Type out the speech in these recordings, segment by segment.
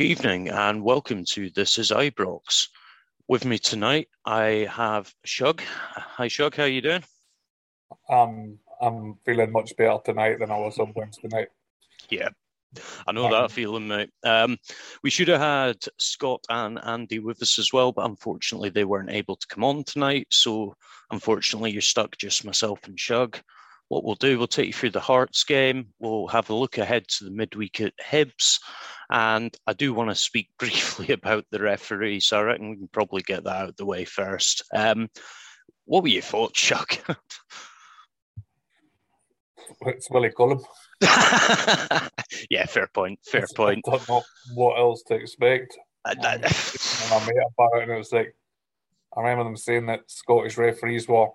Good evening and welcome to This is Ibrox. With me tonight, I have Shug. Hi, Shug. How are you doing? Um, I'm feeling much better tonight than I was on Wednesday night. Yeah, I know that feeling, mate. Um, we should have had Scott and Andy with us as well, but unfortunately they weren't able to come on tonight. So unfortunately, you're stuck just myself and Shug. What we'll do, we'll take you through the Hearts game. We'll have a look ahead to the midweek at Hibs. And I do want to speak briefly about the referee, so I reckon we can probably get that out of the way first. Um, what were your thoughts, Chuck? It's Willie Collum. yeah, fair point. Fair point. I don't know what else to expect. Uh, Um, that- and I about it, and it was like, I remember them saying that Scottish referees were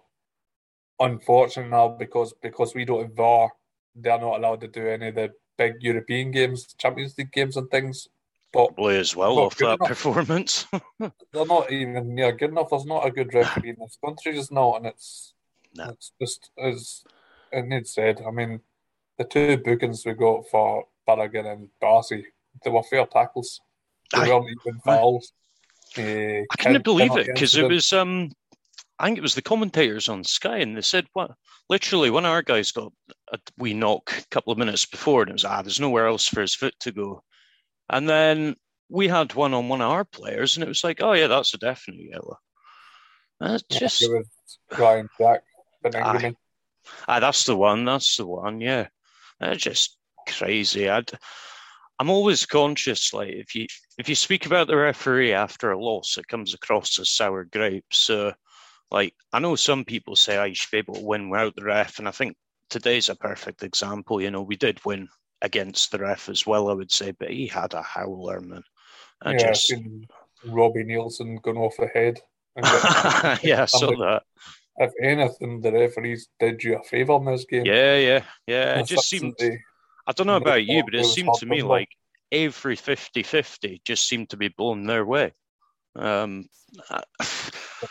unfortunate now because because we don't have VAR, they're not allowed to do any of the big European games, Champions League games, and things. But Probably as well off that enough. performance. they're not even near good enough. There's not a good referee in this country, just not, and it's No. it's just as and Ned said. I mean, the two bookings we got for Balogun and Darcy, they were fair tackles. They Aye. weren't even fouls. Uh, I couldn't believe it because it was um I think it was the commentators on Sky and they said what literally one of our guys got a wee knock a couple of minutes before and it was ah there's nowhere else for his foot to go. And then we had one on one of our players and it was like, Oh yeah, that's a definite yellow. That's just was Ryan Jack, Beningame. Ah, that's the one. That's the one. Yeah, that's just crazy. I'd, I'm always conscious, like if you if you speak about the referee after a loss, it comes across as sour grapes. So, like I know some people say I should be able to win without the ref, and I think today's a perfect example. You know, we did win against the ref as well, I would say, but he had a howler, man. I Yeah, just Robbie Neilson going off the head. And yeah, I saw that. If anything, the referees did you a favour in this game. Yeah, yeah, yeah. It just seemed. I don't know about you, but it it seemed to me like every 50 50 just seemed to be blown their way. Um, I-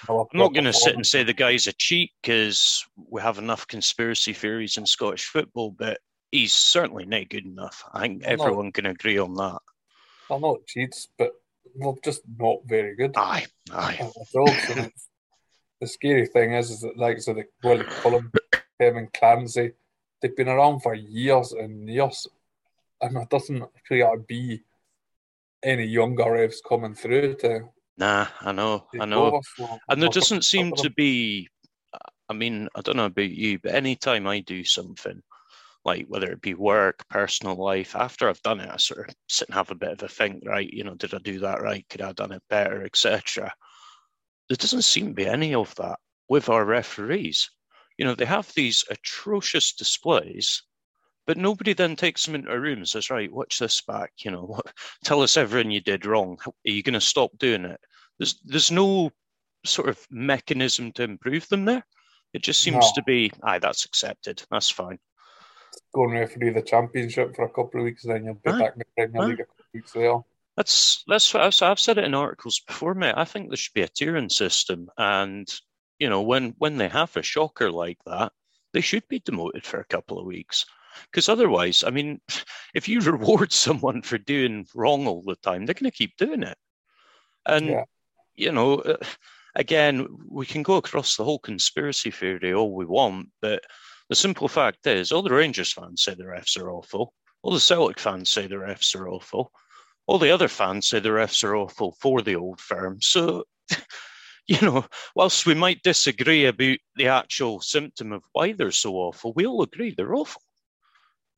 I'm not going to sit and say the guy's a cheat because we have enough conspiracy theories in Scottish football, but he's certainly not good enough. I think everyone can agree on that. They're not cheats, but they're just not very good. Aye, aye. The scary thing is, is that like so the Willie Collum, Kevin Clancy, they've been around for years and years, and there doesn't appear to be any younger refs coming through to. Nah, I know, I know. And there doesn't seem to be, I mean, I don't know about you, but anytime I do something, like whether it be work, personal life, after I've done it, I sort of sit and have a bit of a think, right? You know, did I do that right? Could I have done it better, etc. There doesn't seem to be any of that with our referees. You know, they have these atrocious displays, but nobody then takes them into a room and says, right, watch this back. You know, what, tell us everything you did wrong. Are you going to stop doing it? there's there's no sort of mechanism to improve them there. It just seems No. to be, aye, that's accepted. That's fine. Go and referee the championship for a couple of weeks, then you'll be Aye. back in the Premier Aye. League a couple of weeks later. That's that's what I've, I've said it in articles before, mate. I think there should be a tiering system, and you know, when when they have a shocker like that, they should be demoted for a couple of weeks. Because otherwise, I mean, if you reward someone for doing wrong all the time, they're going to keep doing it. And Yeah. you know, uh, again, we can go across the whole conspiracy theory all we want, but the simple fact is, all the Rangers fans say the refs are awful. All the Celtic fans say the refs are awful. All the other fans say the refs are awful for the old firm. So, you know, whilst we might disagree about the actual symptom of why they're so awful, we all agree they're awful.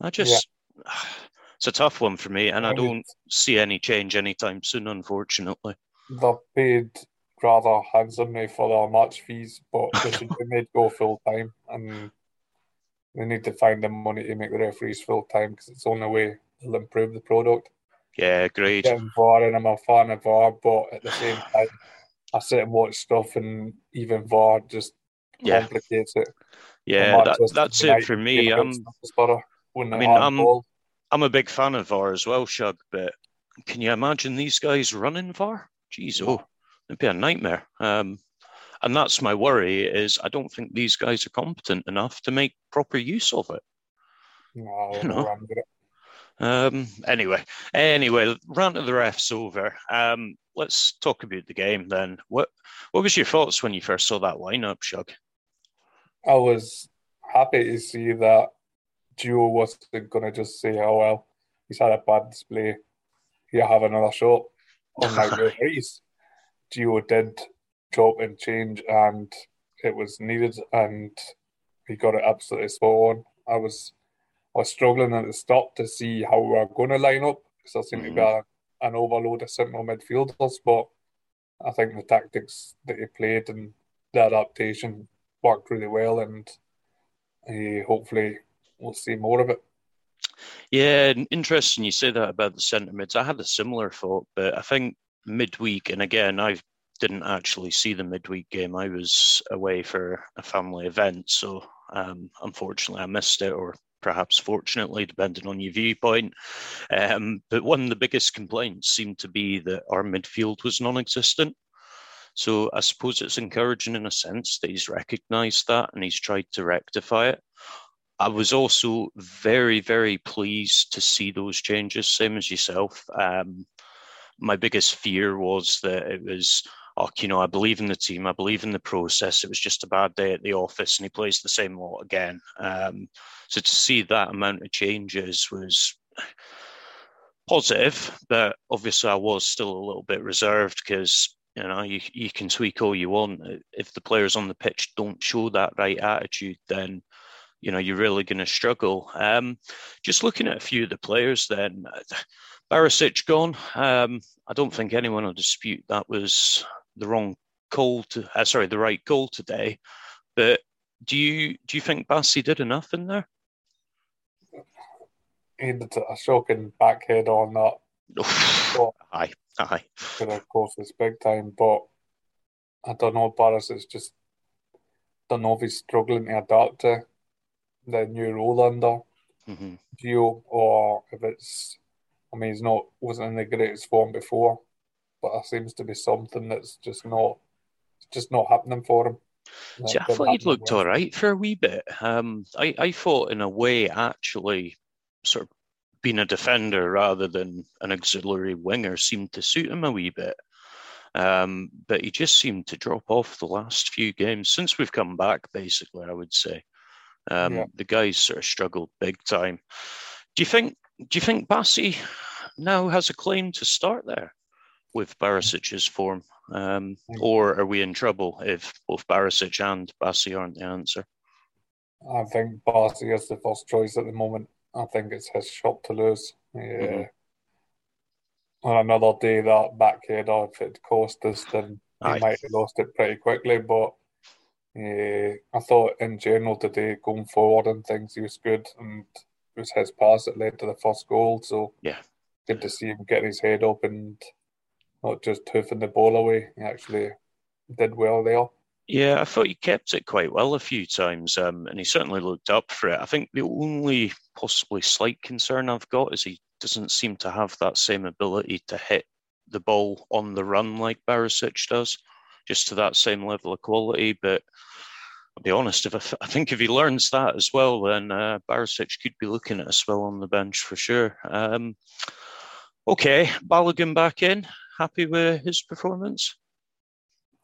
I just, it's a tough one for me, and I don't see any change anytime soon, unfortunately. They're paid rather handsomely for their match fees, but they should be made go full time, and they need to find the money to make the referees full time because it's the only way they'll improve the product. Yeah, agreed. Getting VAR, and I'm a fan of VAR, but at the same time, I sit and watch stuff, and even VAR just Yeah, complicates it. yeah, that, that's it for me. I'm, when I mean, I'm- ball. I'm a big fan of VAR as well, Shug, but can you imagine these guys running VAR? Jeez, oh, it'd be a nightmare. Um, and that's my worry is I don't think these guys are competent enough to make proper use of it. No, you know. no, I'm good at- Um, anyway, anyway, rant of the refs over. Um, let's talk about the game then. What what was your thoughts when you first saw that lineup, Shug? I was happy to see that Gio wasn't going to just say, oh, well, he's had a bad display. He'll have another shot. Unlike the Gio did drop and change, and it was needed, and he got it absolutely spot on. I was I was struggling at the start to see how we were going to line up because there seemed to be a, an overload of central midfielders, but I think the tactics that he played and the adaptation worked really well, and uh, hopefully we'll see more of it. Yeah, interesting you say that about the centre mids. I had a similar thought, but I think midweek, and again, I didn't actually see the midweek game. I was away for a family event, so um, unfortunately I missed it, or perhaps fortunately, depending on your viewpoint. Um, but one of the biggest complaints seemed to be that our midfield was non existent. So I suppose it's encouraging in a sense that he's recognised that and he's tried to rectify it. I was also very, very pleased to see those changes, same as yourself. Um, my biggest fear was that it was, oh, you know, I believe in the team, I believe in the process. It was just a bad day at the office, and he plays the same lot again. Um, so to see that amount of changes was positive, but obviously I was still a little bit reserved because you know you you can tweak all you want. If the players on the pitch don't show that right attitude, then you know you're really going to struggle. Um, just looking at a few of the players, then Barisic gone. Um, I don't think anyone will dispute that was the wrong call to. Uh, sorry, the right goal today. But do you do you think Bassey did enough in there? He did a shocking backhead on that. aye, aye. But of course, it's big time. But I don't know, Barisic just don't know if he's struggling to adapt to the new role under hmm Gio or if it's. I mean, he's not wasn't in the greatest form before, but there seems to be something that's just not, just not happening for him. See, I thought he'd looked last- all right for a wee bit. Um, I, I thought, in a way, actually, sort of being a defender rather than an auxiliary winger seemed to suit him a wee bit. Um, but he just seemed to drop off the last few games since we've come back. Basically, I would say um, Yeah. the guys sort of struggled big time. Do you think? Do you think Bassey now has a claim to start there with Barisic's form? Um, or are we in trouble if both Barisic and Bassey aren't the answer? I think Bassey is the first choice at the moment. I think it's his shot to lose. Yeah. Mhm. On another day, that backheader, if it cost us, then he Aye. might have lost it pretty quickly. But uh, I thought in general today, going forward and things, he was good. And it was his pass that led to the first goal. So Yeah. good to see him get his head up and not just hoofing the ball away. He actually did well there. Yeah, I thought he kept it quite well a few times, um, and he certainly looked up for it. I think the only possibly slight concern I've got is he doesn't seem to have that same ability to hit the ball on the run like Barisic does, just to that same level of quality. But I'll be honest, if I, I think if he learns that as well, then uh, Barisic could be looking at a spell on the bench for sure. Um, okay, Balogun back in. Happy with his performance?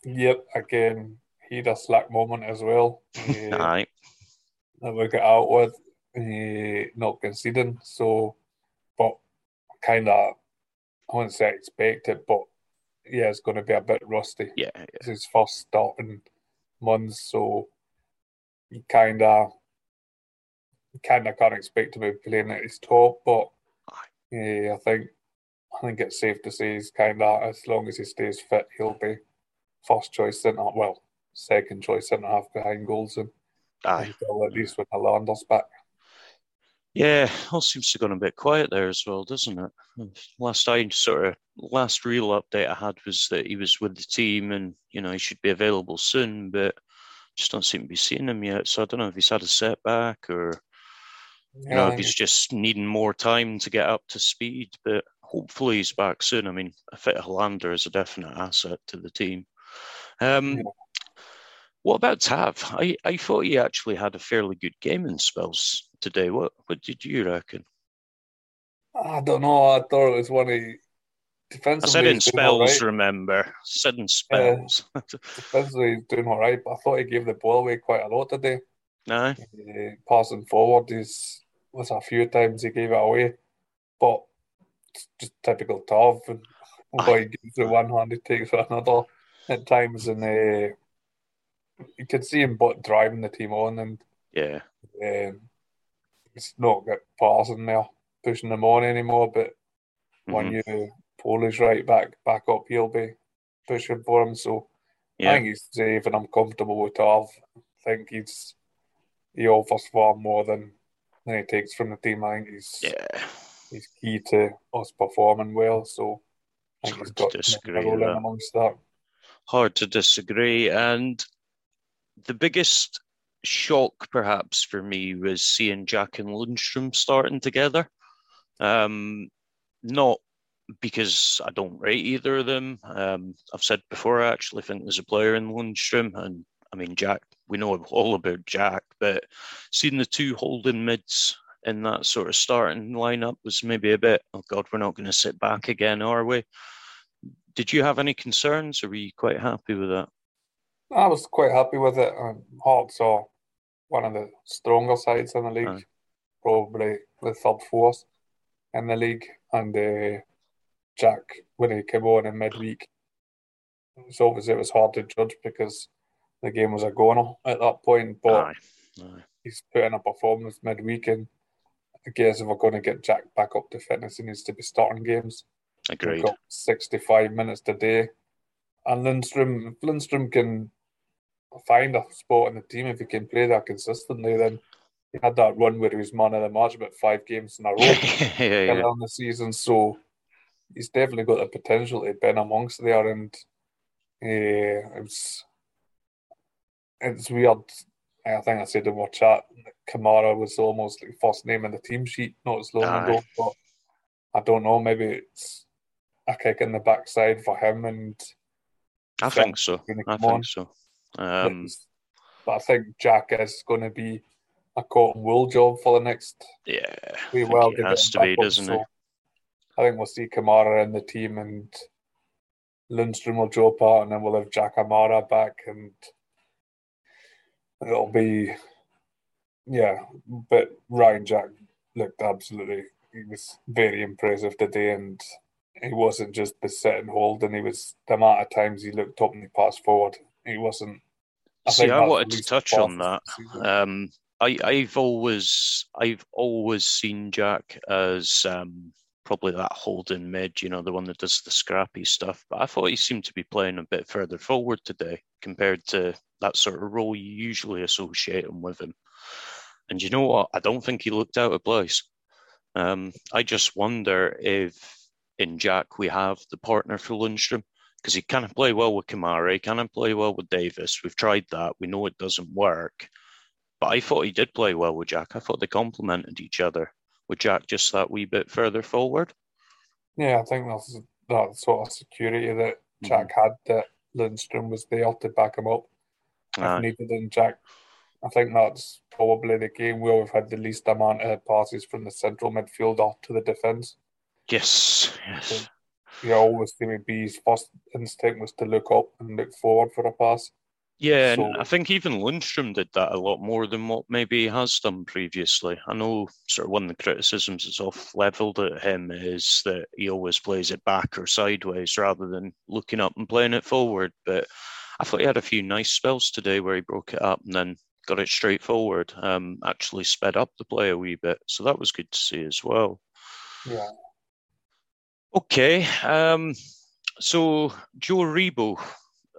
Yep, again, he had a slack moment as well. Uh, Aye. That we got out with, uh, not conceding. So, but kind of, I wouldn't say expect it, but yeah, it's going to be a bit rusty. Yeah, It's his first start in months, so you kind of, kind of can't expect to be playing at his top. But yeah, I think, I think it's safe to say he's kind of, as long as he stays fit, he'll be first choice centre. Well, second choice centre half behind Goldson Aye. at least when Helander's back. Yeah, all seems to have gone a bit quiet there as well, doesn't it? Last I sort of last real update I had was that he was with the team and you know he should be available soon, but just don't seem to be seeing him yet. So I don't know if he's had a setback or you know if he's just needing more time to get up to speed. But hopefully he's back soon. I mean, a fit Helander is a definite asset to the team. Um, Yeah. What about Tav? I, I thought he actually had a fairly good game in spells today. What what did you reckon? I don't know. I thought it was one of I said in he's doing all spells, right. remember? Said in spells. Defensively, he's doing all right, but I thought he gave the ball away quite a lot today. no? Uh, passing forward, he's was a few times he gave it away, but it's just typical Tav. And he gives it one hand, he takes it another at times, and uh, you could see him but driving the team on, and Yeah. um, it's not got passing there, pushing them on anymore. But when Mhm. you Polish right back back up, he'll be pushing for him. So I think he's safe, and I'm comfortable with Tav. I think he's he offers far more than than he takes from the team. I think he's Yeah. he's key to us performing well. So I think Hard he's to got disagree amongst that. Hard to disagree. And the biggest shock, perhaps, for me was seeing Jack and Lundstram starting together. Um, not because I don't rate either of them. Um, I've said before, I actually think there's a player in Lundstram, and I mean, Jack, we know all about Jack, but seeing the two holding mids in that sort of starting lineup was maybe a bit, oh God, we're not going to sit back again, are we? Did you have any concerns, or were you quite happy with that? I was quite happy with it. Um, Hearts are one of the stronger sides in the league, Aye. probably the third force in the league. And uh, Jack, when he came on in midweek, so obviously it was hard to judge because the game was a goner at that point. But Aye. Aye. he's put in a performance midweek, and I guess if we're going to get Jack back up to fitness, he needs to be starting games. We've Agreed. got 65 minutes today. And Lundstram, Lundstram can find a spot in the team, if he can play that consistently, then he had that run where he was man of the match about five games in a row yeah, yeah. on the season. So he's definitely got the potential to be in amongst there. And uh, it's, it's weird. I think I said in our chat, Kamara was almost like first name in the team sheet not as long Aye. ago. But I don't know, maybe it's a kick in the backside for him and I think so. I come on. think so. Um, but I think Jack is going to be a cotton wool job for the next yeah, I wee he has to be, doesn't So he? I think we'll see Kamara in the team and Lundstram will drop out, and then we'll have Jack Amara back, and it'll be yeah. But Ryan Jack looked absolutely. He was very impressive today, and he wasn't just the sit and hold, and he was the amount of times he looked up and he passed forward. He wasn't. See, I wanted to touch on that. Um, I, I've always, I've always seen Jack as um, probably that holding mid, you know, the one that does the scrappy stuff. But I thought he seemed to be playing a bit further forward today compared to that sort of role you usually associate him with him. And you know what? I don't think he looked out of place. Um, I just wonder if in Jack we have the partner for Lundstram because he can't play well with Kamara, he can't play well with Davis. We've tried that. We know it doesn't work. But I thought he did play well with Jack. I thought they complemented each other with Jack just that wee bit further forward. Yeah, I think that's that sort of security that mm-hmm. Jack mm-hmm. had that Lundstram was there to back him up. If needed, and Jack, I think that's probably the game where we've had the least amount of passes from the central midfielder to the defence. Yes, yes. He always seemed to be his first instinct was to look up and look forward for a pass. Yeah, so, and I think even Lundstram did that a lot more than what maybe he has done previously. I know sort of one of the criticisms that's off levelled at him is that he always plays it back or sideways rather than looking up and playing it forward. But I thought he had a few nice spells today where he broke it up and then got it straight forward, um, actually sped up the play a wee bit. So that was good to see as well. Yeah. Okay. Um, so Joe Aribo,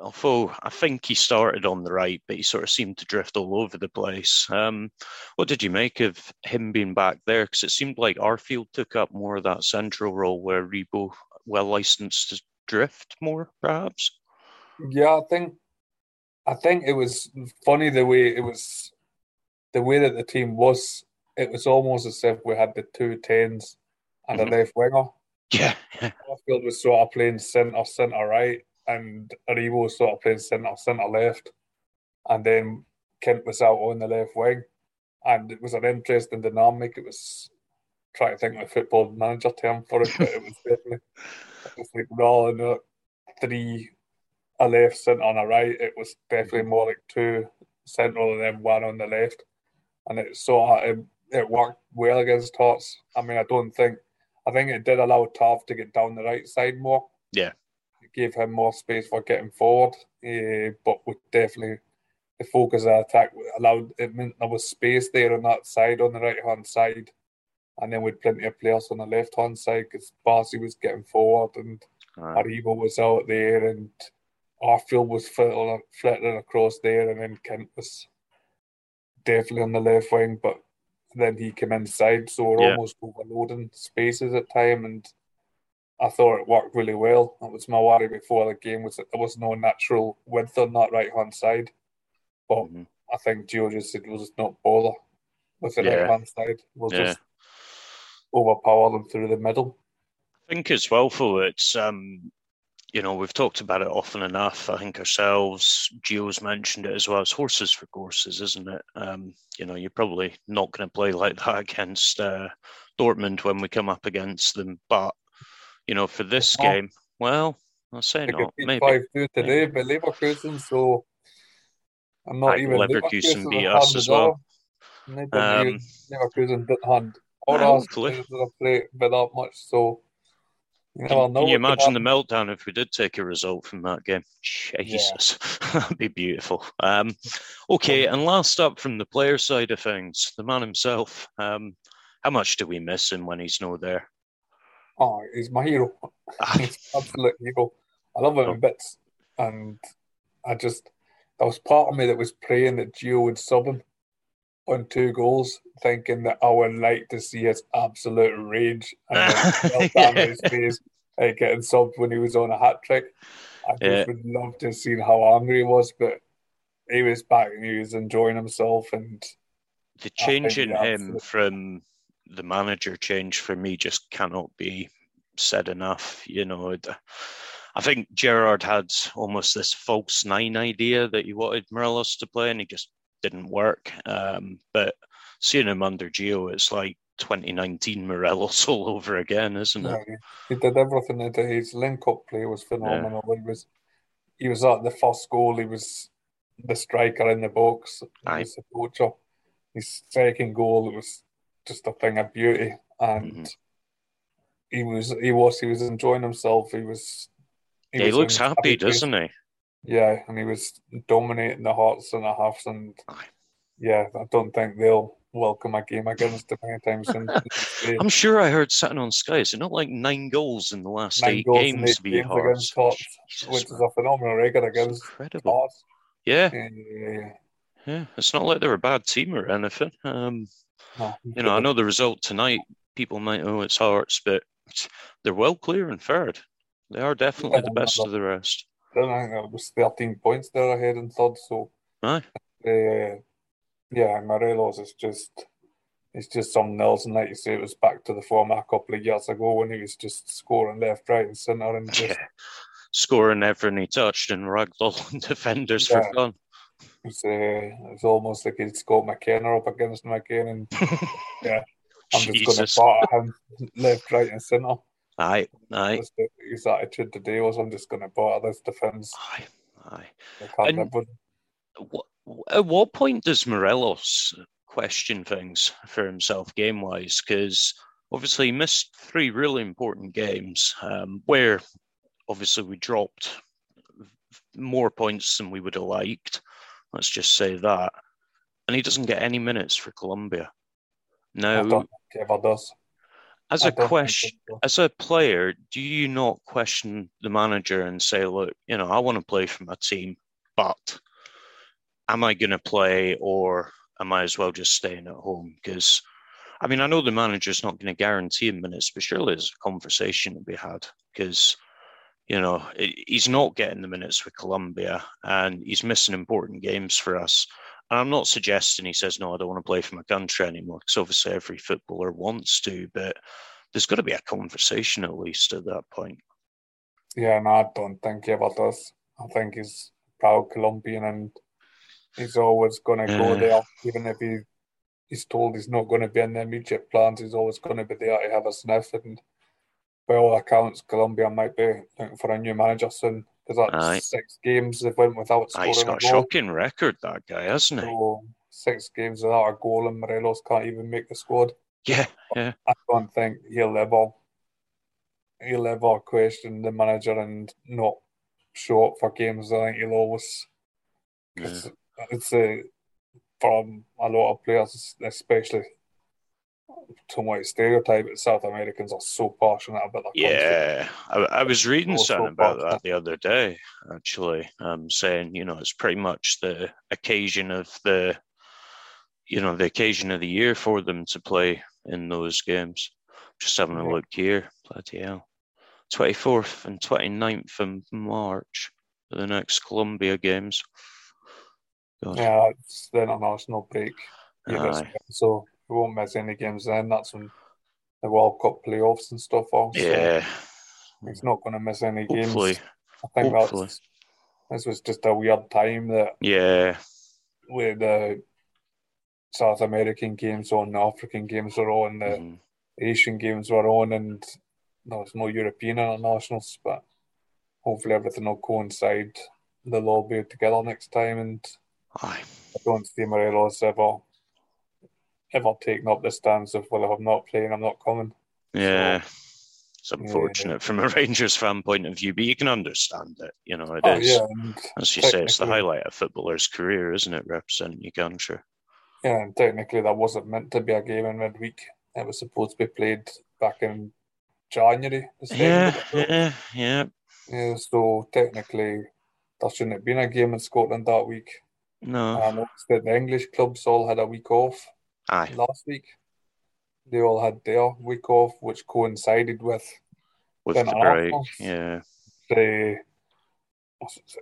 although I think he started on the right, but he sort of seemed to drift all over the place. Um, what did you make of him being back there? Because it seemed like Arfield took up more of that central role where Aribo well licensed to drift more, perhaps. Yeah, I think I think it was funny the way it was the way that the team was. It was almost as if we had the two tens and mm-hmm. a left winger. Yeah. Arfield was sort of playing centre, centre right, and Aribo was sort of playing centre, centre left. And then Kent was out on the left wing. And it was an interesting dynamic. It was trying to think of a football manager term for it, but it was definitely it was like rather than three a left, centre, and a right, it was definitely more like two central and then one on the left. And it sort of it, it worked well against Tots. I mean, I don't think I think it did allow Tav to get down the right side more. Yeah. Gave him more space for getting forward, uh, but would definitely the focus of the attack allowed it meant there was space there on that side on the right hand side, and then with plenty of players on the left hand side because Barsi was getting forward and right. Aribo was out there and Arfield was flittering across there, and then Kent was definitely on the left wing, but then he came inside, so we're yeah. almost overloading spaces at time, and I thought it worked really well. That was my worry before the game was that there was no natural width on that right hand side, but mm-hmm. I think Gio just said we'll just not bother with the yeah. right hand side. We'll yeah. just overpower them through the middle. I think as well, for it's um, you know, we've talked about it often enough. I think ourselves, Gio's mentioned it as well. It's horses for courses, isn't it? Um, you know, you're probably not going to play like that against uh, Dortmund when we come up against them. But, you know, for this oh. game, well, I'll say not. Maybe. 5 2 today by Leverkusen, so I'm not even. Leverkusen beat us as well. Um, Leverkusen didn't hand or us play by that much, so can, can you imagine the meltdown if we did take a result from that game? Jesus, yeah. that'd be beautiful. Um, okay, and last up from the player side of things, the man himself. Um, how much do we miss him when he's not there? Oh, he's my hero. Ah. he's absolute hero. I love him oh. in bits, and I just there was part of me that was praying that Gio would sub him on two goals, thinking that I would like to see his absolute rage and his face uh, getting subbed when he was on a hat trick. I just yeah. would love to have seen how angry he was, but he was back and he was enjoying himself. And the change in him from the manager change for me just cannot be said enough. You know, I think Gerrard had almost this false nine idea that he wanted Morelos to play, and he just didn't work. Um, but seeing him under Gio, it's like 2019 Morelos all over again, isn't it? Yeah, he did everything his link up play was phenomenal. Yeah. He was he was at the first goal, he was the striker in the box, he was the. His second goal it was just a thing of beauty and mm-hmm. he was he was he was enjoying himself. He was he, yeah, was he looks happy, doesn't he? Yeah, and he was dominating the Hearts and the halves, and yeah, I don't think they'll welcome a game against him anytime soon. I'm sure I heard sitting on Sky. Is it not like nine goals in the last nine eight games, eight games against Hearts, which is a phenomenal record against incredible. Hearts. Yeah. Yeah, yeah, yeah. It's not like they're a bad team or anything. Um, no, you know, I know the result tonight. People might, oh, it's Hearts, but they're well clear in third. They are definitely the best of the rest. I think it was 13 points there ahead in third. So, Aye. uh, yeah, Morelos is just, it's just something else. And like you say, it was back to the form a couple of years ago when he was just scoring left, right, and centre and just Yeah. Scoring everything he touched and ragdolling defenders Yeah. for fun. It's, uh, it's almost like he'd Scott McKenna up against him again. And yeah, I'm just going to bat at him left, right, and centre. Aye, aye, His attitude today was, I'm just going to bat this defence. aye, aye. And- What, at what point does Morelos question things for himself game wise? Because obviously he missed three really important games um, where obviously we dropped more points than we would have liked. Let's just say that. And he doesn't get any minutes for Colombia. I Now, don't think he ever does. as a question, as a player, do you not question the manager and say, look, you know, I want to play for my team, but am I going to play or am I as well just staying at home? Because, I mean, I know the manager's not going to guarantee him minutes, but surely there's a conversation to be had because, you know, he- he's not getting the minutes with Colombia and he's missing important games for us. And I'm not suggesting he says, no, I don't want to play for my country anymore, because obviously every footballer wants to, but there's got to be a conversation at least at that point. Yeah, no, I don't think he ever does. I think he's proud Colombian and he's always going to go Yeah. there, even if he he's told he's not going to be in the immediate plans. He's always going to be there to have a sniff. And by all accounts, Colombia might be looking for a new manager soon because that's Aye. six games they've went without Ah, he's scoring got a a goal. shocking record, that guy, hasn't he? So six games without a goal, and Morelos can't even make the squad. Yeah, yeah. I don't think he'll ever he'll ever question the manager and not show up for games. I think he'll always yeah. it's, it's a from a lot of players, especially to my stereotype, South Americans are so passionate about their country. Yeah, I, I was reading Also something about passionate. that the other day, actually, um, saying you know it's pretty much the occasion of the, you know, the occasion of the year for them to play in those games. Just having a look here, bloody hell, twenty fourth and 29th of March are the next Colombia games. God. Yeah, it's the international break. Yeah, so we won't miss any games then. That's when the World Cup playoffs and stuff are. So yeah, he's not going to miss any hopefully, games. I think hopefully. that's this was just a weird time that yeah, with the South American games on, the African games were on, the mhm. Asian games were on, and there was no European internationals. But hopefully everything will coincide. They'll all be together next time, and aye. I don't see Morelos ever ever taking up the stance of well, if I'm not playing, I'm not coming. Yeah. It's Yeah. unfortunate from a Rangers fan point of view, but you can understand it. You know, it oh, is. Oh yeah, As you say, it's the highlight of a footballer's career, isn't it? Representing your country. yeah, and technically that wasn't meant to be a game in midweek. It was supposed to be played back in January. Yeah, yeah, yeah. Yeah, so technically there shouldn't have been a game in Scotland that week. No. That the English clubs all had a week off Aye. last week. They all had their week off, which coincided with With the break. Yeah. the.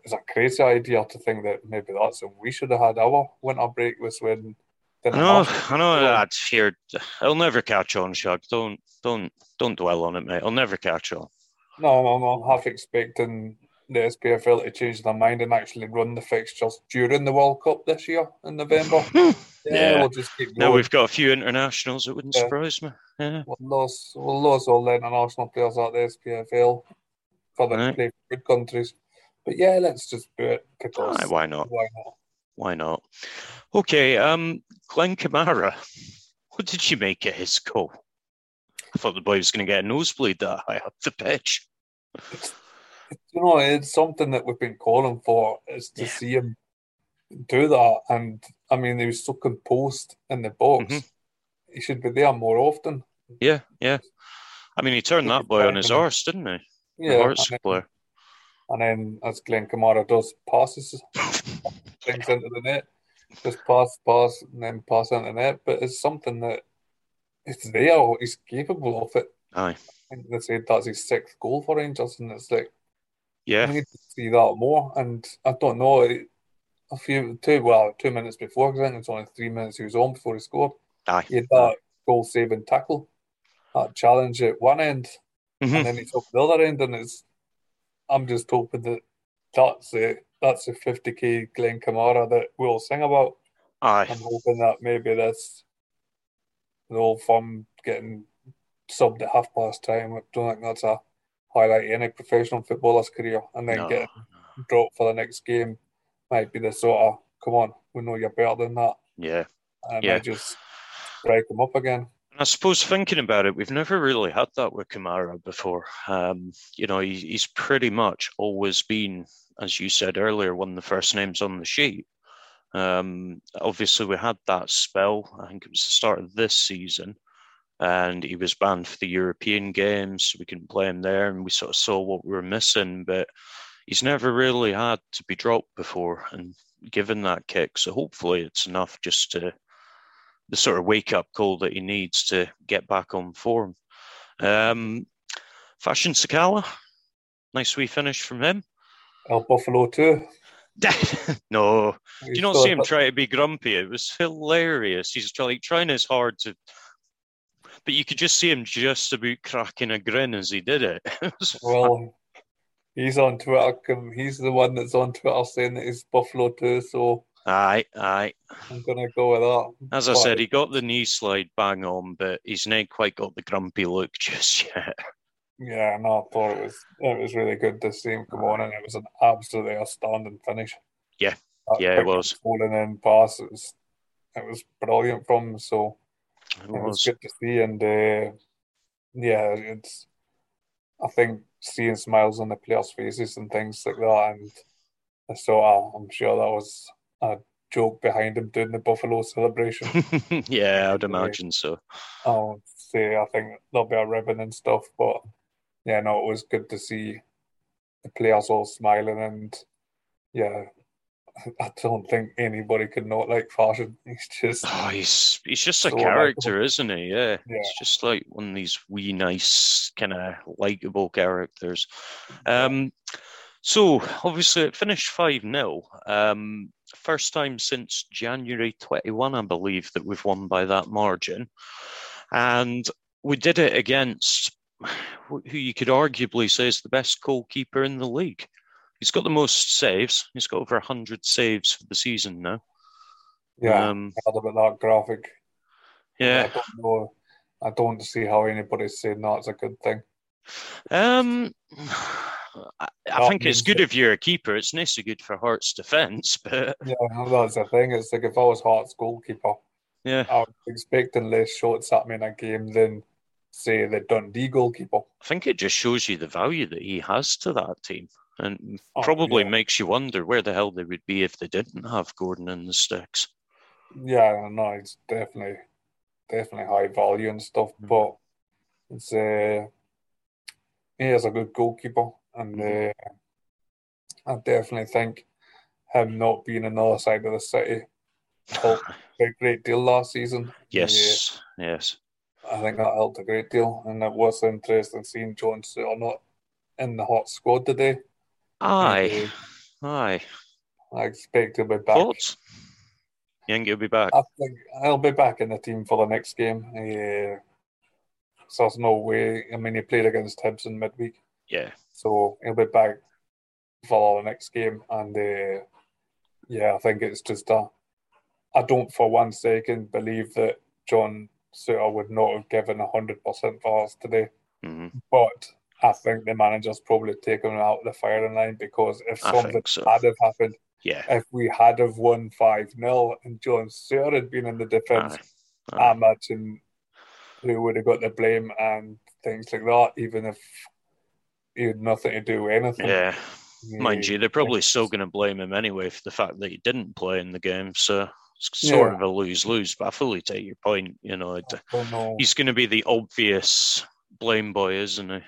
It's a crazy idea to think that maybe that's when we should have had our winter break was when. I know, I know that's here. It'll never catch on, Shug. Don't don't don't dwell on it, mate. It'll never catch on. No, no, no. I'm half expecting the SPFL to change their mind and actually run the fixtures during the World Cup this year in November. Yeah, Yeah. we'll just keep going. Now we've got a few internationals. It wouldn't Yeah. surprise me. Yeah. We'll lose, we'll lose all the international players at the SPFL for them Right. play for good countries. But yeah, let's just do it because Aye, why not? why not? Why not? Okay, um, Glenn Kamara. What did you make of his goal? I thought the boy was going to get a nosebleed that high up the pitch. You know, it's something that we've been calling for is to Yeah. see him do that. And I mean, he was so composed in the box. Mhm. He should be there more often. Yeah, yeah. I mean, he turned that boy on his horse, didn't he? The Yeah, Hearts and then, player. and then as Glenn Kamara does, passes things into the net, just pass, pass, and then pass into the net. But it's something that it's there. He's capable of it. Aye. I think they said that's his sixth goal for Rangers, and it's like Yeah. I need to see that more. And I don't know, a few two well two minutes before, because I think it's only three minutes he was on before he scored. Aye. He had that goal saving tackle, that challenge at one end, Mhm. and then he's up the other end, and it's. I'm just hoping that that's the that's the 50k Glenn Kamara that we'll sing about. Aye. I'm hoping that maybe this the old firm getting subbed at half past time. I don't think that's a highlight any professional footballer's career, and then No. getting dropped for the next game might be the sort of come on, we know you're better than that, Yeah. and Yeah. I just break them up again. I suppose thinking about it, we've never really had that with Kamara before. Um, you know, he, he's pretty much always been, as you said earlier, one of the first names on the sheet. Um, obviously, we had that spell. I think it was the start of this season, and he was banned for the European games. So we couldn't play him there, and we sort of saw what we were missing. But he's never really had to be dropped before and given that kick. So hopefully, it's enough just to the sort of wake up call that he needs to get back on form. Um, Fashion Sakala, nice wee finish from him. El Buffalo too. no, do you not see him try to be grumpy? It was hilarious. He's like trying his hard to, but you could just see him just about cracking a grin as he did it. It Well, he's on Twitter. He's the one that's on Twitter saying that he's Buffalo too. So aye, aye. I'm gonna go with that. As I said, he got the knee slide bang on, but he's not quite got the grumpy look just yet. Yeah, no, I thought it was it was really good to see him come on, and it was an absolutely outstanding finish. Yeah. That Yeah, it was. Falling in pass, it was it was brilliant from him. So It was good to see, and uh, yeah, it's I think seeing smiles on the players' faces and things like that, and I saw I'm sure that was a joke behind him doing the Buffalo celebration. yeah, I'd imagine so. I'll say I think there'll be a ribbon and stuff, but yeah, no, it was good to see the players all smiling and yeah, I don't think anybody could not like fashion. He's just Oh, he's he's just a So character, isn't he? Yeah. Yeah. He's just like one of these wee nice kind of likable characters. Um so obviously it finished 5 0. Um first time since January 21, I believe, that we've won by that margin. And we did it against who you could arguably say is the best goalkeeper in the league. He's got the most saves. He's got over 100 saves for the season now. yeah, Um, I about that graphic. yeah. I don't know. I don't see how anybody's saying that's a good thing. Um, I, I think it's good that- if you're a keeper. It's so good for Hearts' defence, but Yeah, that's the thing. It's like if I was Hearts goalkeeper, yeah, I was expecting less shots at me in a game than say the Dundee goalkeeper. I think it just shows you the value that he has to that team, and Oh, probably yeah. makes you wonder where the hell they would be if they didn't have Gordon in the sticks. Yeah, no, it's definitely definitely high value and stuff, Mm. but it's uh he is a good goalkeeper and Mhm. uh, I definitely think him not being on the other side of the city helped a great deal last season. Yes, yes, I think that helped a great deal and it was interesting seeing John Souttar not in the hot squad today. Aye, aye. I expect he'll be back. Thoughts? You think he'll be back? I think he'll be back in the team for the next game. Yeah. so there's no way. I mean, he played against Hibs in midweek, Yeah, so he'll be back for the next game. And uh, yeah, I think it's just a. I don't for one second believe that John Souttar would not have given hundred percent for us today, hmm but I think the manager's probably taken him out of the firing line because if I something so. had have happened, yeah. if we had have won five 0 and John Souttar had been in the defence. I imagine who would have got the blame and things like that, even if he had nothing to do with anything. Yeah, mind you, they're probably still going to blame him anyway for the fact that he didn't play in the game. So it's sort Yeah. of a lose lose. But I fully take your point. You know, it- I don't know. he's going to be the obvious blame boy, isn't he?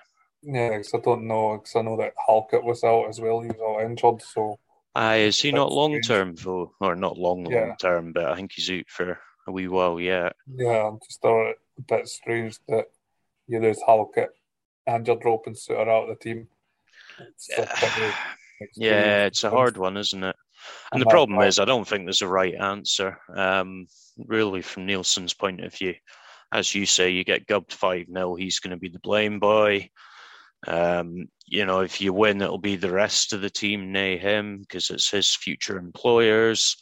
Yeah, 'cause I don't know, because I know that Halkett was out as well. He was all injured, so Aye, is he not long term though, or not long Yeah. long term? But I think he's out for a wee while yet. yeah, I'm just a bit strange that you lose Halkett and you're dropping Souttar out of the team. It's yeah, it's a hard one, isn't it? And, and the problem is, I don't think there's a right answer. Um, really, from Neilson's point of view, as you say, you get gubbed 5 0, he's going to be the blame boy. Um, you know, if you win, it'll be the rest of the team, nay him, because it's his future employers.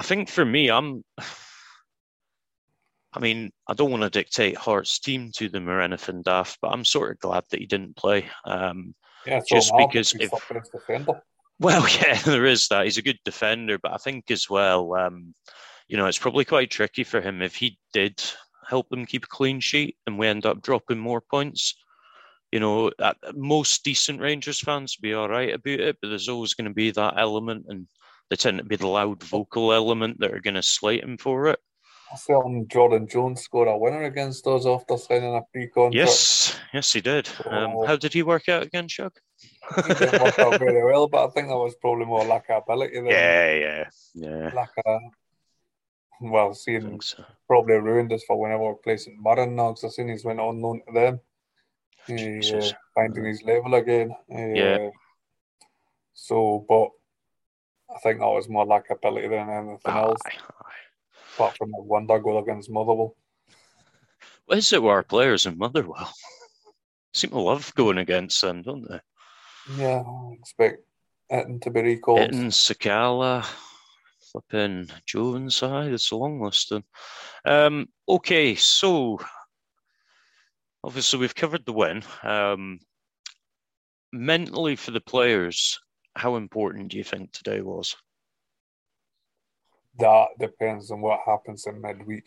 I think for me, I'm. I mean, I don't want to dictate Hearts' team to them or anything daft, but I'm sort of glad that he didn't play. Um, yeah, just because if, well, yeah, there is that. He's a good defender, but I think as well, um, you know, it's probably quite tricky for him if he did help them keep a clean sheet and we end up dropping more points. You know, most decent Rangers fans be all right about it, but there's always going to be that element, and they tend to be the loud vocal element that are going to slate him for it. I saw Jordan Jones score a winner against us after signing a free contract. Yes, yes, he did. Um, how did he work out again, Shug? he didn't work out very well, but I think that was probably more lack of ability than yeah, yeah, yeah. Lack of well, seeing so. probably ruined us for whenever we're placing Murren now because I seen he's went loan to them. He, uh, finding his level again. Uh, yeah. So, but I think that was more lack of ability than anything aye, else. Aye. Apart from the wonder goal against Motherwell. What is it with our players in Motherwell? Seem to love going against them, don't they? Yeah, I expect Itten to be recalled. Itten, Sakala, flipping Jones. Aye, it's a long list. Um, okay, so obviously we've covered the win. Um, mentally for the players, how important do you think today was? That depends on what happens in midweek.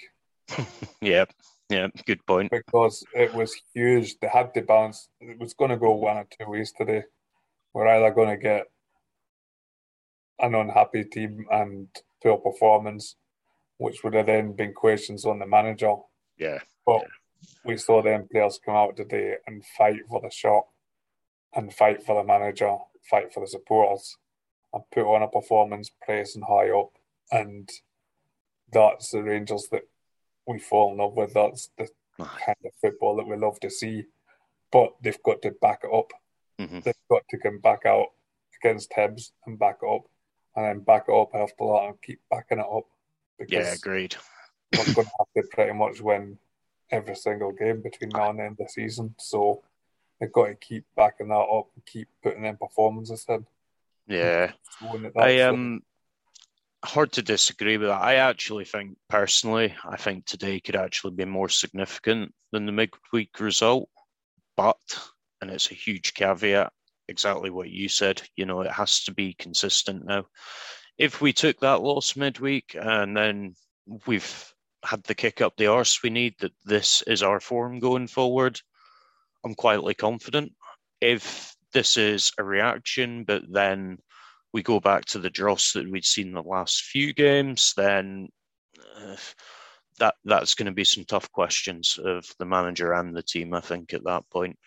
yeah, yeah, good point. Because it was huge. They had to balance. It was going to go one or two ways today. We're either going to get an unhappy team and poor performance, which would have then been questions on the manager. Yeah. But yeah. We saw them players come out today and fight for the shot and fight for the manager, fight for the supporters, and put on a performance, pressing high up. And that's the Rangers that we fall in love with. That's the kind of football that we love to see. But they've got to back it up. Mm-hmm. They've got to come back out against Hibs and back it up and then back it up after that and keep backing it up. Yeah, agreed. we're going to have to pretty much win every single game between now and the end of the season. So they've got to keep backing that up and keep putting in performances in. Yeah. I um hard to disagree with that. I actually think personally, I think today could actually be more significant than the midweek result. But and it's a huge caveat, exactly what you said. You know, it has to be consistent now. If we took that loss midweek and then we've had the kick up the arse we need, that this is our form going forward, I'm quietly confident. If this is a reaction, but then we go back to the dross that we'd seen the last few games, then uh, that that's going to be some tough questions of the manager and the team. I think at that point,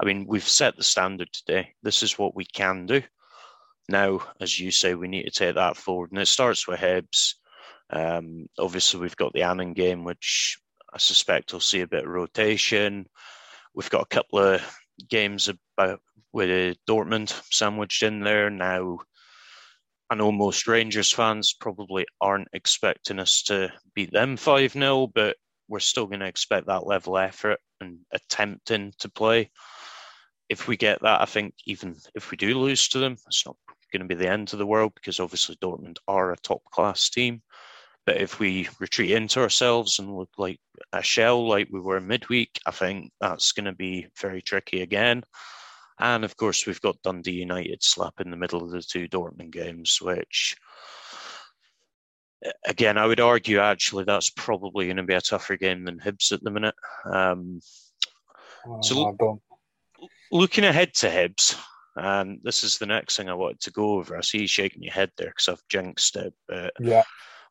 I mean, we've set the standard today. This is what we can do. Now, as you say, we need to take that forward, and it starts with Hibs. Um, obviously, we've got the Annan game, which I suspect will see a bit of rotation. We've got a couple of games about with Dortmund sandwiched in there now. I know most Rangers fans probably aren't expecting us to beat them 5 0, but we're still going to expect that level of effort and attempting to play. If we get that, I think even if we do lose to them, it's not going to be the end of the world because obviously Dortmund are a top class team. But if we retreat into ourselves and look like a shell like we were midweek, I think that's going to be very tricky again. And of course, we've got Dundee United slap in the middle of the two Dortmund games, which, again, I would argue actually that's probably going to be a tougher game than Hibs at the minute. Um, so, looking ahead to Hibs, and this is the next thing I wanted to go over. I see you shaking your head there because I've jinxed it. But yeah.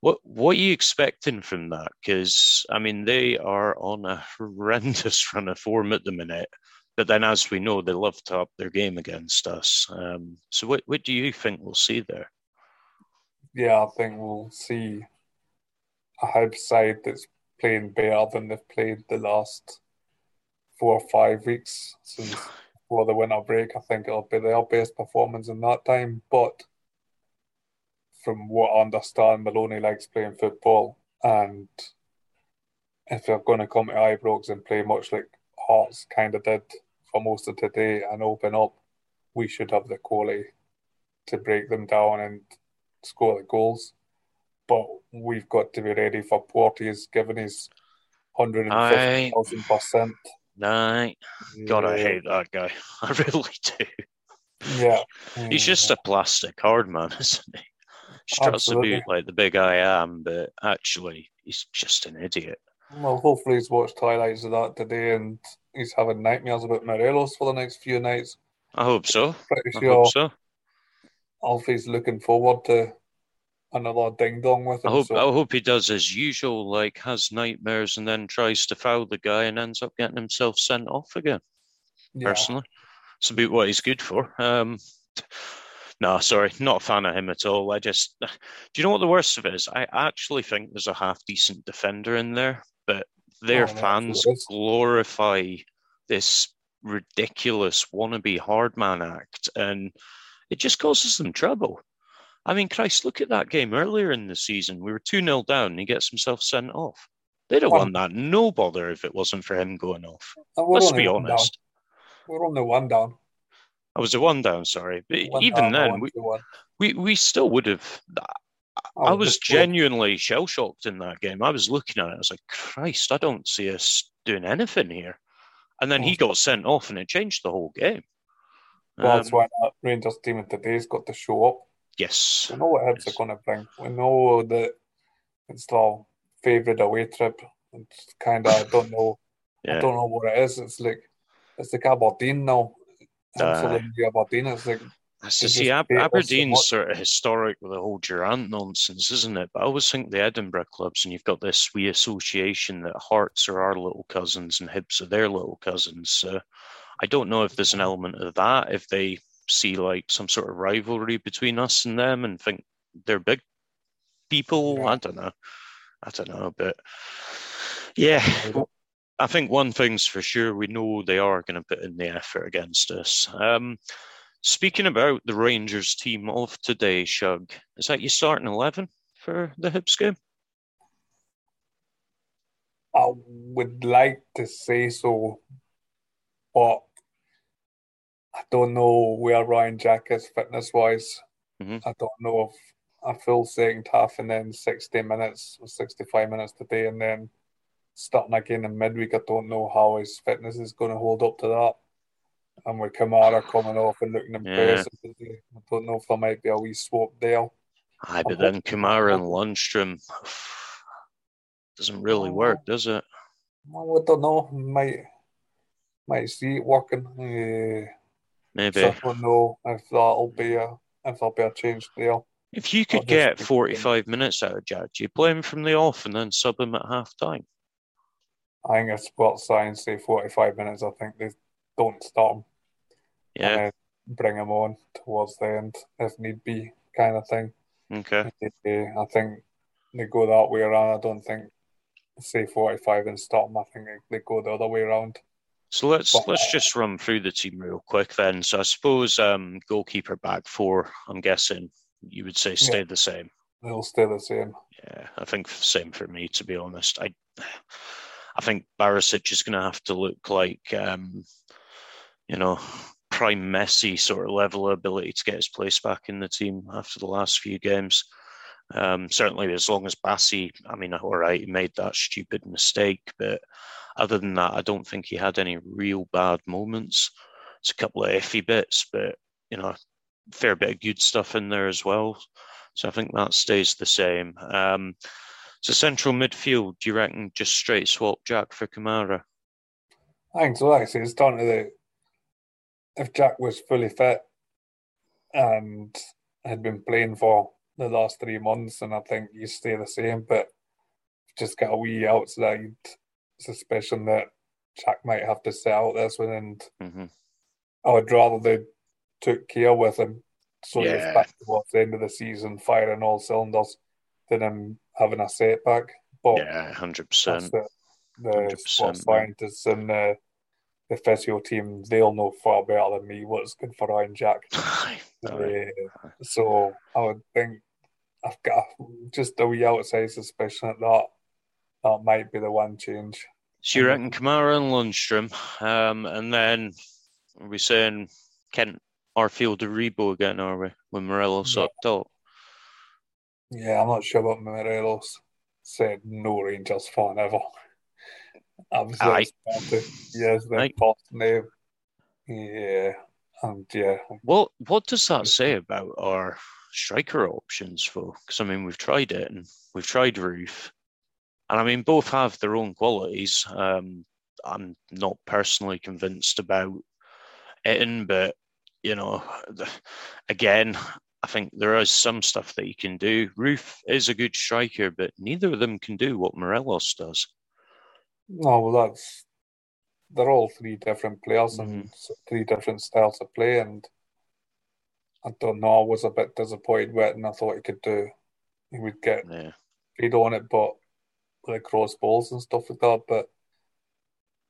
What what are you expecting from that? Because I mean, they are on a horrendous run of form at the minute. But then, as we know, they love to up their game against us. Um, so, what, what do you think we'll see there? Yeah, I think we'll see a Hibs side that's playing better than they've played the last four or five weeks since before the winter break. I think it'll be their best performance in that time. But from what I understand, Maloney likes playing football, and if they're going to come to Ibrox and play much like Hearts kind of did for most of today and open up, we should have the quality to break them down and score the goals. But we've got to be ready for Porteous given his 150,000 percent. Nah, God, I hate that guy. I really do. Yeah. He's just a plastic hard man, isn't he? Tries to be like the big I am, but actually, he's just an idiot. Well, hopefully, he's watched highlights of that today and he's having nightmares about Morelos for the next few nights. I hope so. Pretty I sure hope so. Alfie's looking forward to another ding dong with I him. hope so I hope he does as usual, like has nightmares and then tries to foul the guy and ends up getting himself sent off again. yeah. Personally, it's about what he's good for. Um, no, sorry, not a fan of him at all. I just, do you know what the worst of it is? I actually think there's a half decent defender in there, but their Oh, fans glorify this ridiculous wannabe hard man act, and it just causes them trouble. I mean, Christ, look at that game earlier in the season. We were 2 0 down, and he gets himself sent off. They'd have Well- won um, that no bother if it wasn't for him going off. Let's be down. honest. We're only one down. I was a one down, sorry. But One even down, then, we, we, we still would have. Oh, I was genuinely shell shocked in that game. I was looking at it, I was like, Christ, I don't see us doing anything here. And then he got sent off, and it changed the whole game. Well, that's Um, why that Rangers team in today's got to show up. yes. We know what Hibs Yes. are going to bring. We know that it's their favourite away trip. It's kind of, I don't know, I don't know what it is. It's like, it's like Aberdeen now. Absolutely Aberdeen. That's to see Ab- Aberdeen's sort of historic with the whole Durrant nonsense, isn't it? But I always think the Edinburgh clubs, and you've got this wee association that Hearts are our little cousins and Hibs are their little cousins. So I don't know if there's an element of that, if they see like some sort of rivalry between us and them and think they're big people. Yeah. I don't know. I don't know. But yeah, I think one thing's for sure, we know they are going to put in the effort against us. Um, speaking about the Rangers team of today, Shug, is that your starting 11 for the Hibs game? I would like to say so, but I don't know where Ryan Jack is fitness wise. Mhm. I don't know if a full second half and then 60 minutes or 65 minutes today and then starting again in midweek. I don't know how his fitness is going to hold up to that. And with Kamara coming off and looking impressive today, I don't know if there might be a wee swap there. Aye, but then Kamara and Lundstram doesn't really work, does it? Well, I don't know. Might might see it working. Uh, Maybe. So I don't know if that'll be a if there'll be a change there. If you could get 45 minutes out of Jack, do you play him from the off and then sub him at half time? I think it's sports science say forty five minutes. I think they don't stop Yeah. and bring him on towards the end if need be, kind of thing. Okay. Uh, I think they go that way around. I don't think say forty five and stop him. I think they go the other way around. So let's But- let's just run through the team real quick then. So I suppose um, goalkeeper back four. I'm guessing you would say stay the same. They'll stay the same. Yeah, I think same for me to be honest. I I think Barisic is going to have to look like um, you know prime Messi sort of level of ability to get his place back in the team after the last few games. Um, certainly, as long as Bassey, I mean, all right, he made that stupid mistake, but other than that, I don't think he had any real bad moments. It's a couple of iffy bits, but you know, fair bit of good stuff in there as well. So I think that stays the same. Um, so central midfield, do you reckon just straight swap Jack for Kamara? I think so. Like I say, it's down to the if Jack was fully fit and had been playing for the last three months, and I think you stay the same. But just got a wee outside suspicion that Jack might have to sit out this one, and hmm I would rather they took care with him so he Yeah. was back towards the end of the season firing all cylinders than him having a setback. But Yeah, hundred percent. the, the 100%, sports scientists and the the physio team, they'll know far better than me what's good for Ryan Jack. Uh, so I would think I've got just a wee outside suspicion that that, that might be the one change. So you reckon Kamara and Lundstram, um, and then we're we saying Kent Arfield Aribo again, are we? When Morelos Yeah. up top? Yeah, I'm not sure about Morelos. Said no Rangers fan ever. Obviously, Aye. it's down to years then first name. Yeah, and yeah, What what does that say about our striker options, though? Because I mean, we've tried it and we've tried Roofe, and I mean, both have their own qualities. Um, I'm not personally convinced about Itten, but you know, the, again, I think there is some stuff that you can do. Roofe is a good striker, but neither of them can do what Morelos does. no, well, that's they're all three different players and mm-hmm. three different styles of play, and I don't know. I was a bit disappointed with it, and I thought he could do. He would get Yeah, feed on it, but like cross balls and stuff like that. But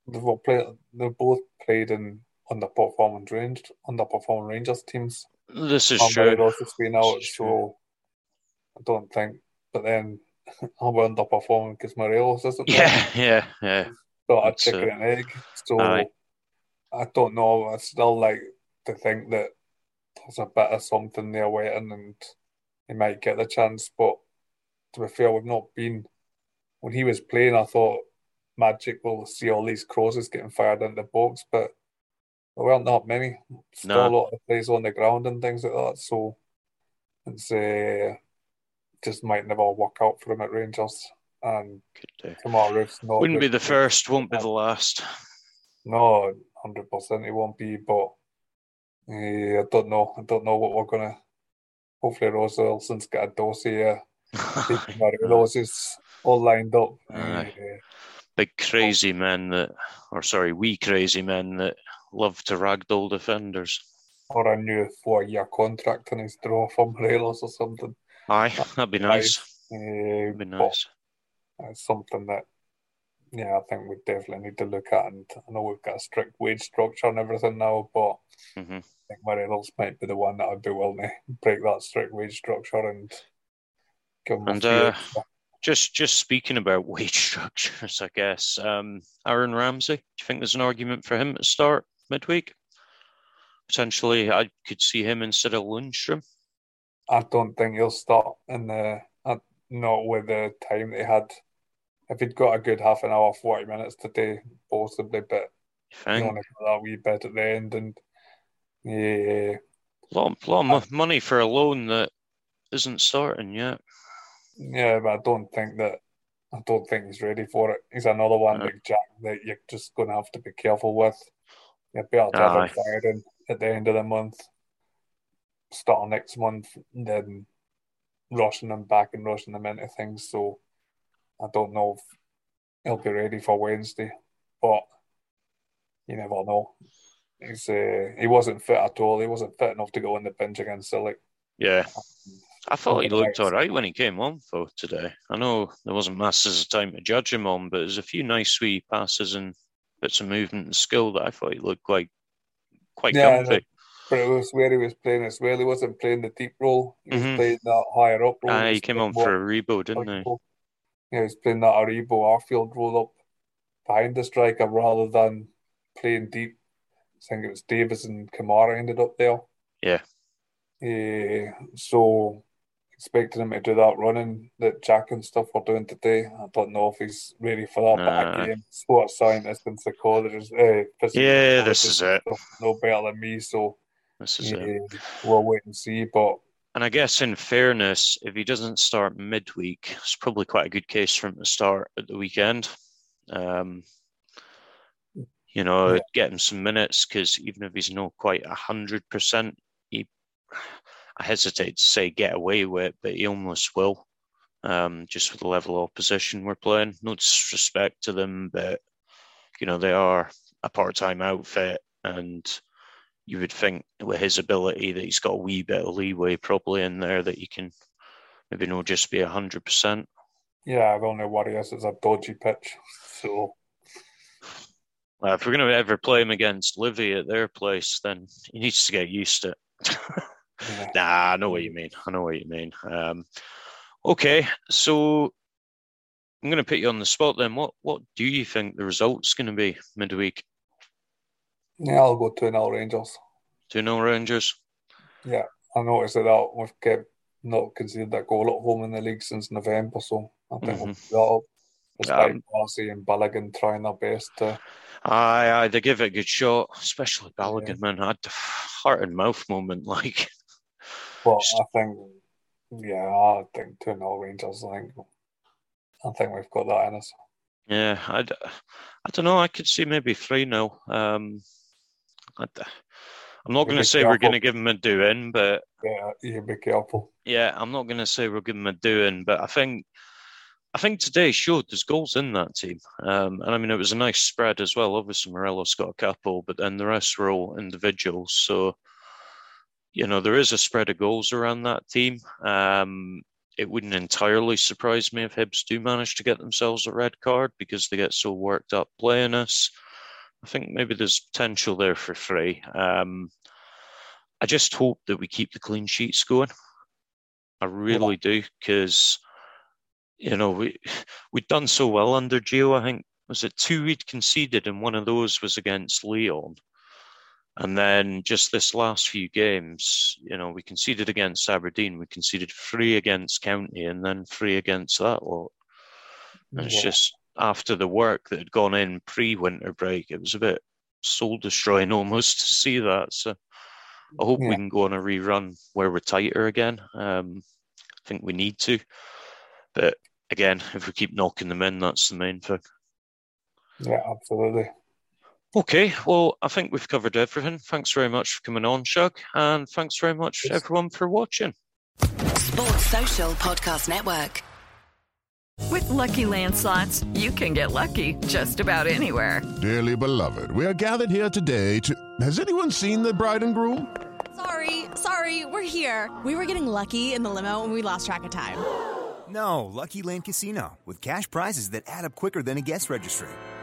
they've all played. They've both played in underperforming range, underperforming Rangers teams. This is true. Morelos has been out, This is true. so I don't think. But then I'm underperforming because Morelos isn't there. Yeah, yeah, yeah. Got a chicken and egg. So aye. I don't know. I still like to think that there's a bit of something there waiting and he might get the chance. But to be fair, we've not been. When he was playing, I thought Magic will see all these crosses getting fired into the box, but there weren't that many. Still No. a lot of plays on the ground and things like that. So it's uh, just might never work out for him at Rangers. And Could do. Kemar Roofe's not. Wouldn't be the first, won't be the last. No, hundred percent, it won't be. But eh, I don't know. I don't know what we're gonna. Hopefully, Ross Wilson's got a dossier. Is all lined up. Eh, Big crazy men that, or sorry, we crazy men that love to ragdoll defenders. or a new four-year contract in his draw from Morelos or something. Aye, that'd be nice. Eh, That'd be nice. It's something that, yeah, I think we definitely need to look at. And I know we've got a strict wage structure and everything now, but hmm I think Morelos might be the one that I'd be willing to break that strict wage structure and give him a And, few uh. Just, just speaking about wage structures, I guess. Um, Aaron Ramsey. Do you think there's an argument for him to start midweek? Potentially, I could see him instead of Lundstram. I don't think he'll start in the uh, not with the time they had. If he'd got a good half an hour, forty minutes today, possibly, but You you think? only got that wee bit at the end, and yeah, A lot, lot of mo- money for a loan that isn't starting yet. yeah, but I don't think that. I don't think he's ready for it. He's another one No. like Jack that you're just going to have to be careful with. You're better to have Aye. him firing at the end of the month, start next month, then rushing them back and rushing them into things. So I don't know if he'll be ready for Wednesday, but you never know. He's uh, he wasn't fit at all. He wasn't fit enough to go on the bench against Celtic. Yeah. I thought he looked all right when he came on, for today. I know there wasn't masses of time to judge him on, but there's a few nice wee passes and bits of movement and skill that I thought he looked quite quite Yeah, comfy. But it was where he was playing as well. He wasn't playing the deep role. He was Mhm. playing that higher up role. Ah, he was came on for Aribo, didn't he? Yeah, he was playing that Aribo Arfield roll up behind the striker rather than playing deep. I think it was Davis and Kamara ended up there. Yeah. Eh, so expecting him to do that running that Jack and stuff were doing today. I don't know if he's ready for that. But Nah. again, sports scientists and psychologists, uh, Yeah, this is it. No better than me. So This is it. eh, we'll wait and see. But And I guess in fairness, if he doesn't start midweek, it's probably quite a good case for him to start at the weekend. Um, you know, Yeah. get him some minutes because even if he's not quite a hundred percent, I hesitate to say get away with it, but he almost will. Um, just with the level of opposition we're playing. No disrespect to them, but you know, they are a part-time outfit and you would think with his ability that he's got a wee bit of leeway probably in there that he can maybe not just be hundred percent. yeah, the only worry is it's a dodgy pitch. So Well, if we're going to ever play him against Livi at their place, then he needs to get used to it. yeah. Nah, I know what you mean. I know what you mean. Um, okay, so I'm going to put you on the spot then. What what do you think the result's going to be midweek? Yeah, I'll go 2 0 Rangers. 2 0 Rangers? Yeah, I noticed that we've kept not conceded that goal at home in the league since November, so I think mm-hmm. we'll Despite um, Darcy and Balogun trying their best to. Aye, aye, they give it a good shot, especially Balogun, yeah. man. I had a heart and mouth moment, like. Well, I think, yeah, I think 2 0 Rangers. I think, I think we've got that in us. Yeah, I, I don't know. I could see maybe 3 0. Um, I, I'm not going to say careful. we're going to give them a doing, but yeah, you be careful. Yeah, I'm not going to say we're giving them a doing, but I think I think today showed there's goals in that team, um, and I mean it was a nice spread as well. Obviously, Morelos got a couple, but then the rest were all individuals. So you know there is a spread of goals around that team. Um, it wouldn't entirely surprise me if Hibs do manage to get themselves a red card because they get so worked up playing us. I think maybe there's potential there for free. Um, I just hope that we keep the clean sheets going. I really do because you know we we'd done so well under Gio. I think was it two we'd conceded, and one of those was against Lyon. And then just this last few games, you know, we conceded against Aberdeen, we conceded three against County, and then three against that lot. And it's just after the work that had gone in pre winter break, it was a bit soul destroying almost to see that. So I hope yeah. we can go on a rerun where we're tighter again. Um, I think we need to. But again, if we keep knocking them in, that's the main thing. Yeah, absolutely. Okay, well, I think we've covered everything. Thanks very much for coming on, Shug, and thanks very much, yes. everyone, for watching. Sports Social Podcast Network. With Lucky Land slots, you can get lucky just about anywhere. Dearly beloved, we are gathered here today to. Has anyone seen the bride and groom? Sorry, sorry, we're here. We were getting lucky in the limo and we lost track of time. No, Lucky Land Casino, with cash prizes that add up quicker than a guest registry